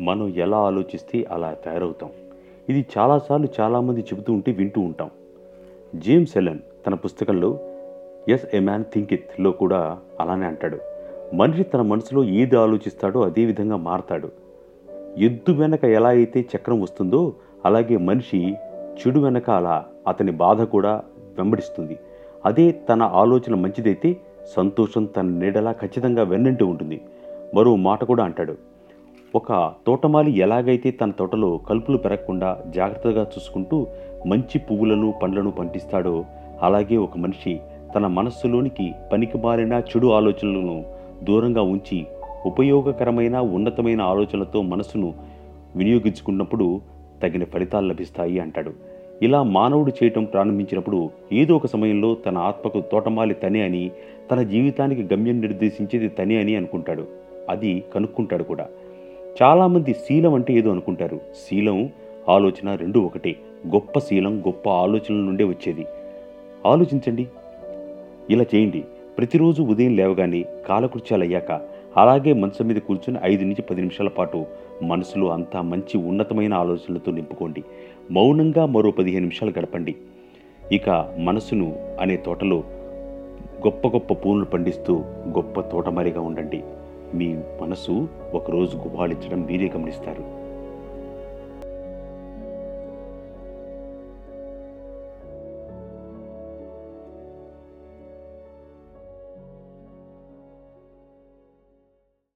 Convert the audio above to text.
మనం ఎలా ఆలోచిస్తే అలా తయారవుతాం. ఇది చాలాసార్లు చాలామంది చెబుతూ ఉంటే వింటూ ఉంటాం. జేమ్స్ ఎలన్ తన పుస్తకంలో ఎస్ ఎ మ్యాన్ థింక్ ఇత్లో కూడా అలానే అంటాడు. మనిషి తన మనసులో ఏది ఆలోచిస్తాడో అదే విధంగా మారతాడు. ఎద్దు వెనక ఎలా అయితే చక్రం వస్తుందో అలాగే మనిషి చెడు వెనక అలా అతని బాధ కూడా వెంబడిస్తుంది. అదే తన ఆలోచన మంచిదైతే సంతోషం తన నీడలా ఖచ్చితంగా వెన్నంటి ఉంటుంది. మరో మాట కూడా అంటాడు. ఒక తోటమాలి ఎలాగైతే తన తోటలో కలుపులు పెరగకుండా జాగ్రత్తగా చూసుకుంటూ మంచి పువ్వులను పండ్లను పండిస్తాడో అలాగే ఒక మనిషి తన మనస్సులోనికి పనికిమాలిన చెడు ఆలోచనలను దూరంగా ఉంచి ఉపయోగకరమైన ఉన్నతమైన ఆలోచనలతో మనసును వినియోగించుకున్నప్పుడు తగిన ఫలితాలు లభిస్తాయి అంటాడు. ఇలా మానవుడు చేయటం ప్రారంభించినప్పుడు ఏదో ఒక సమయంలో తన ఆత్మకు తోటమాలి తనే అని తన జీవితానికి గమ్యం నిర్దేశించేది తనే అని అనుకుంటాడు. అది కనుక్కుంటాడు కూడా. చాలామంది శీలం అంటే ఏదో అనుకుంటారు. శీలం ఆలోచన రెండు ఒకటే. గొప్ప శీలం గొప్ప ఆలోచనల నుండే వచ్చేది. ఆలోచించండి. ఇలా చేయండి. ప్రతిరోజు ఉదయం లేవగానే కాలకృత్యాలు అయ్యాక అలాగే మంచం మీద కూర్చుని ఐదు నుంచి పది నిమిషాల పాటు మనసులో అంతా మంచి ఉన్నతమైన ఆలోచనలతో నింపుకోండి. మౌనంగా మరో పదిహేను నిమిషాలు గడపండి. ఇక మనసును అనే తోటలో గొప్ప గొప్ప పూలను పండిస్తూ గొప్ప తోటమారిగా ఉండండి. మీ మనసు ఒకరోజు గుబాళించడం మీరే గమనిస్తారు.